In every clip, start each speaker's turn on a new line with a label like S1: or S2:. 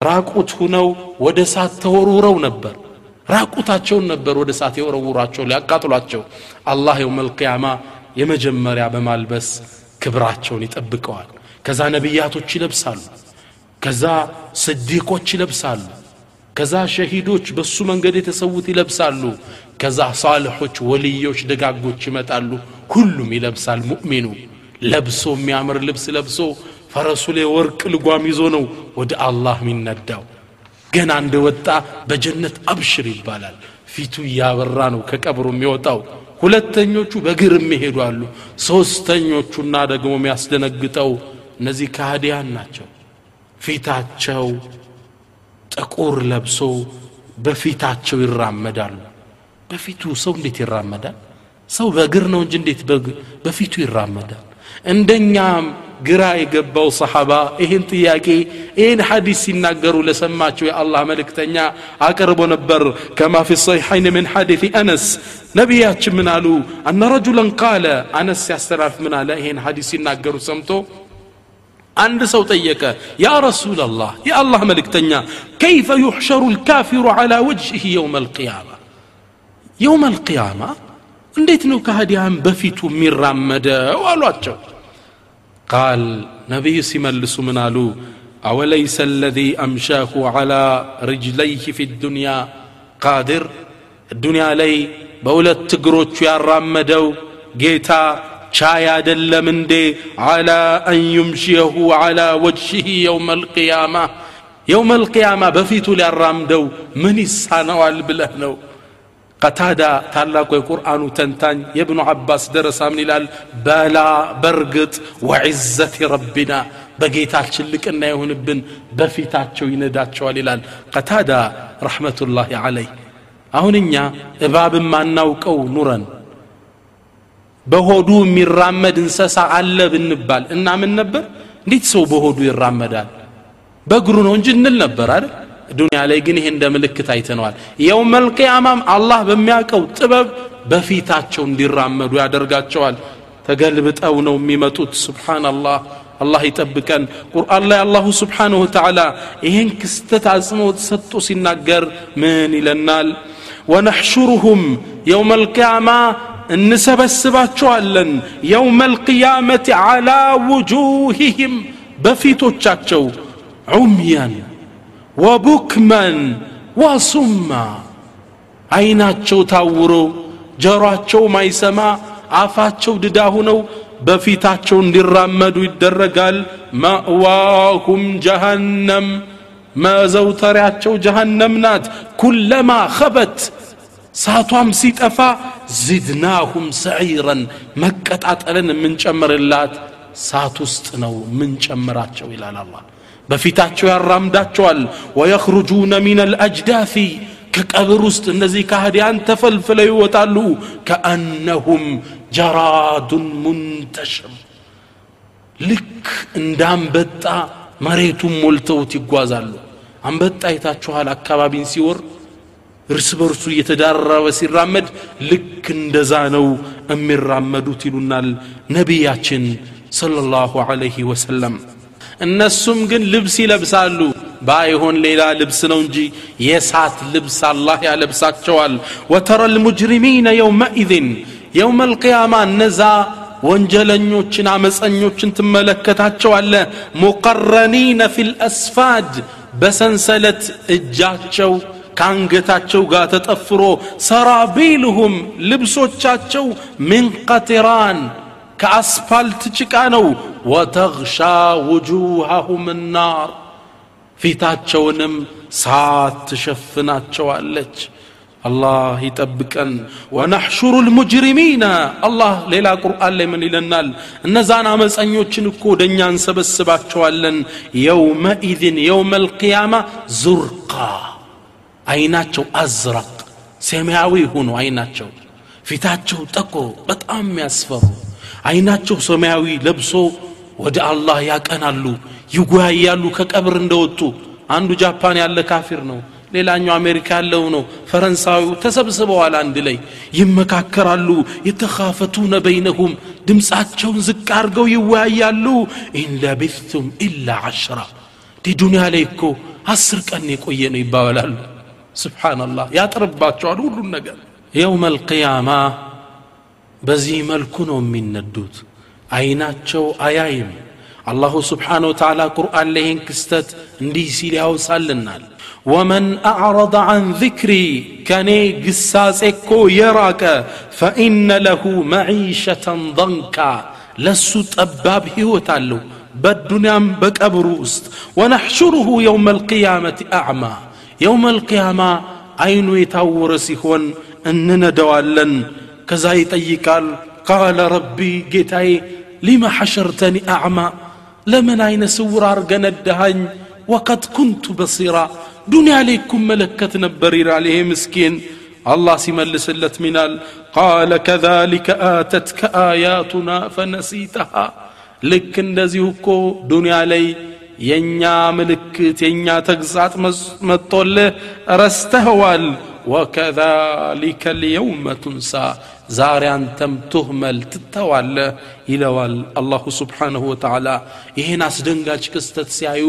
S1: ራቁት ሁነው ወደ እሳት ተወርውረው ነበር። ራቁታቸውን ነበር ወደ እሳት የወረውሯቸው ሊያቃጥሏቸው። አላህ አልቅያማ የመጀመሪያ በማልበስ ክብራቸውን ይጠብቀዋል። ከዛ ነቢያቶች ይለብሳሉ ከዛ ስዲቆች ይለብሳሉ ከዛ ሸሂዶች በሱ መንገድ የተሰዉት ይለብሳሉ ከዛ ሳልሖች ወልዮች ደጋጎች ይመጣሉ። ሁሉም ይለብሳል። ሙእሚኑ ለብሶ የሚያምር ልብስ ለብሶ ፈረሱ ላይ ወርቅ ልጓም ይዞ ነው ወደ አላህ የሚነዳው። ገና እንደወጣ በጀነት አብሽር ይባላል። ፊቱ እያበራ ነው ከቀብሩ የሚወጣው። ሁለተኞቹ በግር የሚሄዱ አሉ ሶስተኞቹና ደግሞ የሚያስደነግጠው እነዚህ ካህዲያን ናቸው። ፊታቸው ጥቁር ለብሶ በፊታቸው ይራመዳሉ። በፊቱ ሰው እንዴት ይራመዳል? ሰው በእግር ነው እንጂ እንዴት በፊቱ ይራመዳል? እንደኛም ግራ የገባው ሰሓባ ይህን ጥያቄ ይህን ሐዲስ ሲናገሩ ለሰማቸው የአላህ መልእክተኛ አቅርቦ ነበር ከማ ፊ ሰሒሐይን ምን ሐዲት አነስ ነቢያችን ምን አሉ አነ ረጁለን ቃለ አነስ ሲያስተላልፍ ምን አለ ይህን ሐዲስ ሲናገሩ ሰምቶ አንድ ሰው ጠየቀ ያ ረሱላላህ የአላህ መልእክተኛ ከይፈ ዩሕሸሩ ልካፊሩ ዓላ ወጅህ የውም አልቅያማ የውም አልቅያማ እንዴት ነው ከሃዲያን በፊቱ የሚራመደው አሏቸው قال نبي سمل سمنالو أوليس الذي أمشاه على رجليه في الدنيا؟ قادر الدنيا لي بولا تقروتش يا رمدو جيتا شايا دل من دي على أن يمشيه على وجهه يوم القيامة يوم القيامة بفيتو لي من السنة والبلهنو ቀታዳ ታላቁ የቁርአኑ ተንታኝ የብኑ አባስ ደረሳ ምን ይላል በላ በርግጥ ወዕዘት ረቢና በጌታችን ልቅና የሆንብን በፊታቸው ይነዳቸዋል ይላል ቀታዳ ረሕመቱላህ አለይ አሁን እኛ እባብም ማናውቀው ኑረን በሆዱ የሚራመድ እንሰሳ አለ ብንባል እና ምን ነበር እንዴት ሰው በሆዱ ይራመዳል በእግሩ ነው እንጂ እንል ነበር አይደል ዱንያ ላይ ግን ይሄ እንደ ምልክት አይተነዋል የውም መልቅያማም አላህ በሚያውቀው ጥበብ በፊታቸው እንዲራመዱ ያደርጋቸዋል ተገልብጠው ነው የሚመጡት ስብሓናላህ አላህ ይጠብቀን ቁርአን ላይ አላሁ ስብሓንሁ ተዓላ ይህን ክስተት አጽንኦት ሰጥቶ ሲናገር ምን ይለናል ወነሕሹሩሁም የውም አልቅያማ እንሰበስባቸዋለን የውም አልቅያመት ዓላ ውጁሂህም በፊቶቻቸው ዑምያን وبكما وصما. عيناتشو تاورو جراتشو ما يسمع عفاتشو دداهنو بفيتاتشو ندرامدو يدرقال مأواهم جهنم ما زوتراتشو جهنم نات كلما خبت ساتوام سيت أفا زدناهم سعيرا مكة أتألن من شمر اللات ساتوستنو من شمراتشو إلى الله በፊታቸው ያራምዳቸዋል ወየኽሩጁነ ሚን አልአጅዳፊ ከቀብር ውስጥ እነዚህ ካህዲያን ተፈልፍለው ይወጣሉ ከአነሁም ጀራዱን ሙንተሽም ልክ እንዳንበጣ መሬቱን ሞልተውት ይጓዛሉ አንበጣ አይታችኋል አካባቢን ሲወር እርስ በርሱ እየተዳረበ ሲራመድ ልክ እንደዛ ነው የሚራመዱት ይሉናል ነቢያችን ሰለላሁ ዐለይህ ወሰለም እነሱም ግን ልብስ ይለብሳሉ ባይሆን ሌላ ልብስ ነው እንጂ የእሳት ልብስ አላህ ያለብሳቸዋል ወተረ ልሙጅሪሚነ የውመኢዝን የውመ ልቅያማ እነዛ ወንጀለኞችን አመፀኞችን ትመለከታቸዋለ ሙቀረኒነ ፊልአስፋድ በሰንሰለት እጃቸው ከአንገታቸው ጋር ተጠፍሮ ሰራቢልሁም ልብሶቻቸው ምን ቀጢራን كأسفلت تشكانو وتغشى وجوههم النار في تاتشونم سات تشفنات شوالج الله يطبقا ونحشر المجرمين الله ليلا قران لي من لنال نزانا مسنيوچن اكو دنيا نسبسباچوالن يوم يومئذ يوم القيامه زرقا ايناتشو ازرق سماوي هون في تاتشو تقو بطام يسفروا አይናቸው ሰማያዊ ለብሶ ወደ አላህ ያቀናሉ ይጓያሉ ከቀብር እንደወጡ አንዱ ጃፓን ያለ ካፊር ነው ሌላኛው አሜሪካ ያለው ነው ፈረንሳዊው ተሰብስበዋል አንድ ላይ ይመካከራሉ የተካፈቱነ በይነሁም ድምፃቸውን ዝቅ አድርገው ይወያያሉ ኢንለቢቱም ኢላ አሽራ ዲዱንያ ላይ እኮ አስር ቀን የቆየ ነው ይባበላሉ ስብናላህ ያጥርባቸዋል ሁሉን ነገር የውመ القيامة በዚህ من ነው የሚነዱት። አይናቸው آيائم الله سبحانه وتعالى قرآن ለይህን كستت እንዲህ ሲል ያውሳልናል ومن أعرض عن ذكري كني قصاص إكو يراك فإن له معيشة ضنكا لسو تباب هيوتالو بالدنيا بك أبروست ونحشره يوم القيامة أعمى يوم القيامة أين يتورسيخون أننا دوالا ከዛ ይጠይቃል ቃለ ረቢ ጌታዬ ሊመ ሐሸርተኒ አዕማ ለምን አይነ ስውር አርገ ነዳሃኝ ወቀድ ኩንቱ በሲራ ዱንያ ላይ እኩ መለከት ነበር ይላል ይሄ ምስኪን አላህ ሲመልስለት ሚናል ቃለ ከዛሊከ አተትከ አያቱና ፈነሲተሃ ልክ እንደዚሁ እኮ ዱንያ ላይ የእኛ ምልክት የእኛ ተግዛት መጥቶልህ ረስተኸዋል ወከዛሊከ ልየውመ ቱንሳ ዛሬ አንተም ትህመል ትተዋለህ ይለዋል አላሁ ስብሓንሁ ወተዓላ። ይህን አስደንጋጭ ክስተት ሲያዩ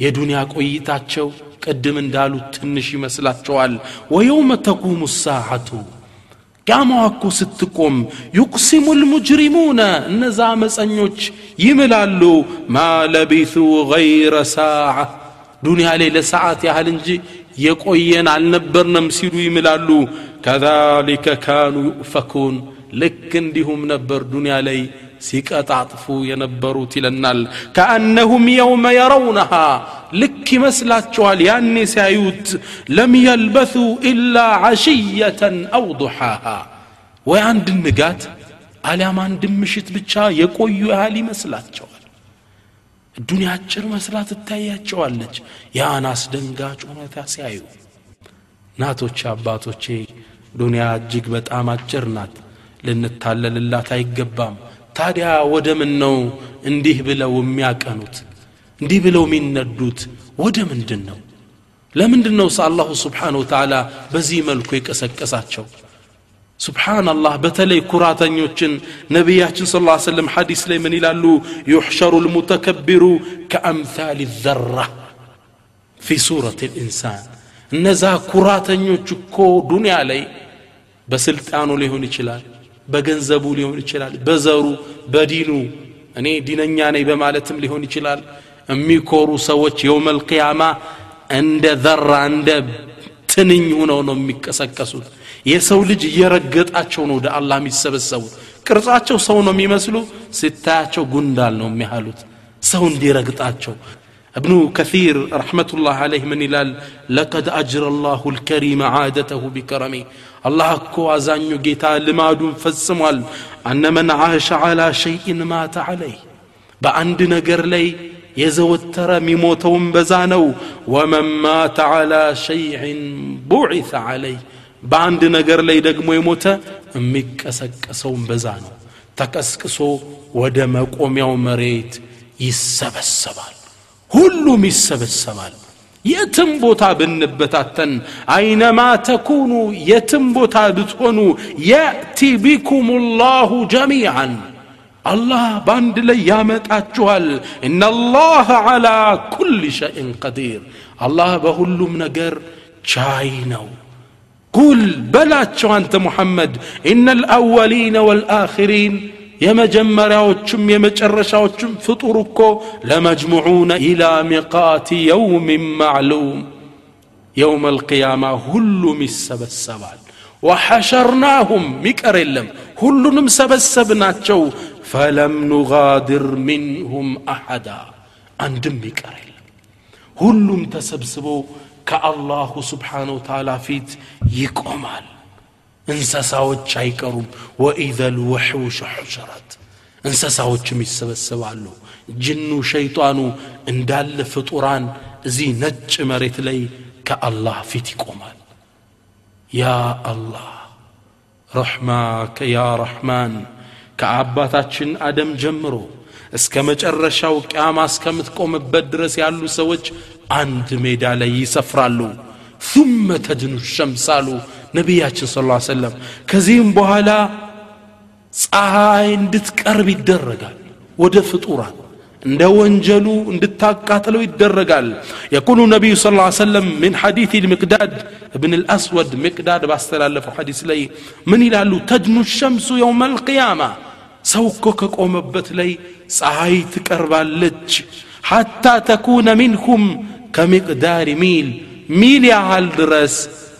S1: የዱንያ ቆይታቸው ቅድም እንዳሉት ትንሽ ይመስላቸዋል። ወየውመ ተቁሙ ሳዓቱ ቂያማዋ እኮ ስትቆም ዩቅሲሙ ልሙጅሪሙነ እነዛ አመፀኞች ይምላሉ። ማ ለቢቱ ገይረ ሳዓ ዱንያ ላይ ለሰዓት ያህል እንጂ የቆየን አልነበርንም ሲሉ ይምላሉ ከዛሊከ ካኑ ዩእፈኩን ልክ እንዲሁም ነበር ዱንያ ላይ ሲቀጣጥፉ የነበሩት ይለናል ከአነሁም የውመ የረውነሃ ልክ ይመስላችኋል ያኔ ሲያዩት ለም የልበሱ ኢላ ዓሽየተን አው ዱሓሃ ወይ አንድ ንጋት አሊያም አንድ ምሽት ብቻ የቆዩ ያህል ይመስላቸዋል ዱንያ አጭር መስላ ትታያቸዋለች ያን አስደንጋጭ እውነታ ሲያዩ እናቶቼ አባቶቼ ዱንያ እጅግ በጣም አጭር ናት ልንታለልላት አይገባም ታዲያ ወደ ምን ነው እንዲህ ብለው የሚያቀኑት እንዲህ ብለው የሚነዱት ወደ ምንድን ነው ለምንድን ነው አላሁ ስብሓን ወተዓላ በዚህ መልኩ የቀሰቀሳቸው ስብሓናላህ በተለይ ኩራተኞችን ነቢያችን ስ ላ ሰለም ሐዲስ ላይ ምን ይላሉ ዩሕሸሩ ልሙተከቢሩ ከአምታል ዘራ ፊ ሱረት ልኢንሳን እነዛ ኩራተኞች እኮ ዱንያ ላይ በስልጣኑ ሊሆን ይችላል በገንዘቡ ሊሆን ይችላል በዘሩ በዲኑ እኔ ዲነኛ ነኝ በማለትም ሊሆን ይችላል። የሚኮሩ ሰዎች የውመል ቅያማ እንደ ዘራ እንደ ትንኝ ሆነው ነው የሚቀሰቀሱት። የሰው ልጅ እየረገጣቸው ነው ወደ አላህ የሚሰበሰቡት። ቅርጻቸው ሰው ነው የሚመስሉ ስታያቸው ጉንዳል ነው የሚያህሉት። ሰው እንዲረግጣቸው ابن كثير رحمة الله عليه من إلال لقد أجر الله الكريم عادته بكرمه. الله أكو أزاني لما دون فالسموال أن من عاش على شيء مات عليه بعند نقر لي يزو الترى مموتهم بزانو ومن مات على شيء بعث عليه بعند نقر لي دقمو يموت أمك أسكسو بزانو تكسكسو ودمك أميو مريت يسبسبال ሁሉም ይሰበሰባል የትም ቦታ ብንበታተን አይነማ ተኩኑ የትም ቦታ ብትሆኑ የእቲ ቢኩም ላሁ ጀሚዓን አላህ በአንድ ላይ ያመጣችኋል እናላህ ዓላ ኩል ሸይን ቀዲር አላህ በሁሉም ነገር ቻይ ነው قل بلاتشو أنت محمد إن الأولين والآخرين የመጀመሪያዎቹም የመጨረሻዎቹም ፍጡር እኮ ለመጅሙዑነ ኢላ ሚቃቲ የውሚን ማዕሉም የውም አልቅያማ ሁሉም ይሰበሰባል ወሐሸርናሁም ሚቀር የለም ሁሉንም ሰበሰብናቸው ፈለም ኑጋድር ሚንሁም አሐዳ አንድም ሚቀር የለም ሁሉም ተሰብስቦ ከአላሁ ስብሓነ ወተዓላ ፊት ይቆማል እንስሳዎች አይቀሩም ወኢዘ ልውሑሽ ሑሽረት እንስሳዎችም ይሰበሰባሉ ጅኑ ሸይጣኑ እንዳለ ፍጡራን እዚህ ነጭ መሬት ላይ ከአላህ ፊት ይቆማል ያ አላህ ረሕማከ ያ ረሕማን ከአባታችን አደም ጀምሮ እስከ መጨረሻው ቅያማ እስከምትቆምበት ድረስ ያሉ ሰዎች አንድ ሜዳ ላይ ይሰፍራሉ ثم تدن الشمس قالوا ነቢያችን ስለ ላ ሰለም ከዚህም በኋላ ፀሐይ እንድትቀርብ ይደረጋል ወደ ፍጡራን እንደ ወንጀሉ እንድታቃጥለው ይደረጋል የቁሉ ነቢዩ ስ ሰለም ምን ሐዲት ልምቅዳድ እብን ልአስወድ ምቅዳድ ባስተላለፈው ሐዲስ ላይ ምን ይላሉ ተድኑ ሸምሱ የውመ ልቅያማ ሰው እኮ ከቆመበት ላይ ፀሐይ ትቀርባለች ሐታ ተኩነ ሚንኩም ከሚቅዳር ሚል ሚል ያህል ድረስ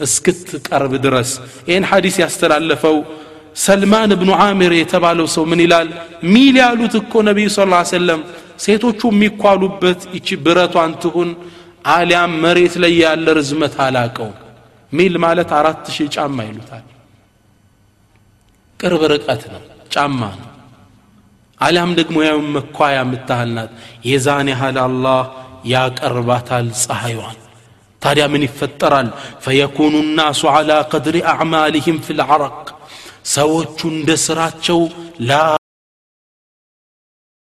S1: እስክትቀርብ ድረስ። ይህን ሐዲስ ያስተላለፈው ሰልማን እብኑ ዓሚር የተባለው ሰው ምን ይላል? ሚል ያሉት እኮ ነቢዩ ስ ሰለም ሴቶቹ የሚኳሉበት ይቺ ብረቷን ትሁን አሊያም መሬት ላይ ያለ ርዝመት አላቀው ሚል ማለት አራት ሺህ ጫማ ይሉታል። ቅርብ ርቀት ነው ጫማ ነው። አሊያም ደግሞ ያው መኳያ የምታህል ናት። የዛን ያህል አላህ ያቀርባታል ፀሐይዋን تاريا من يفترال فيكون الناس على قدر أعمالهم في العرق سوى تشندسرات لا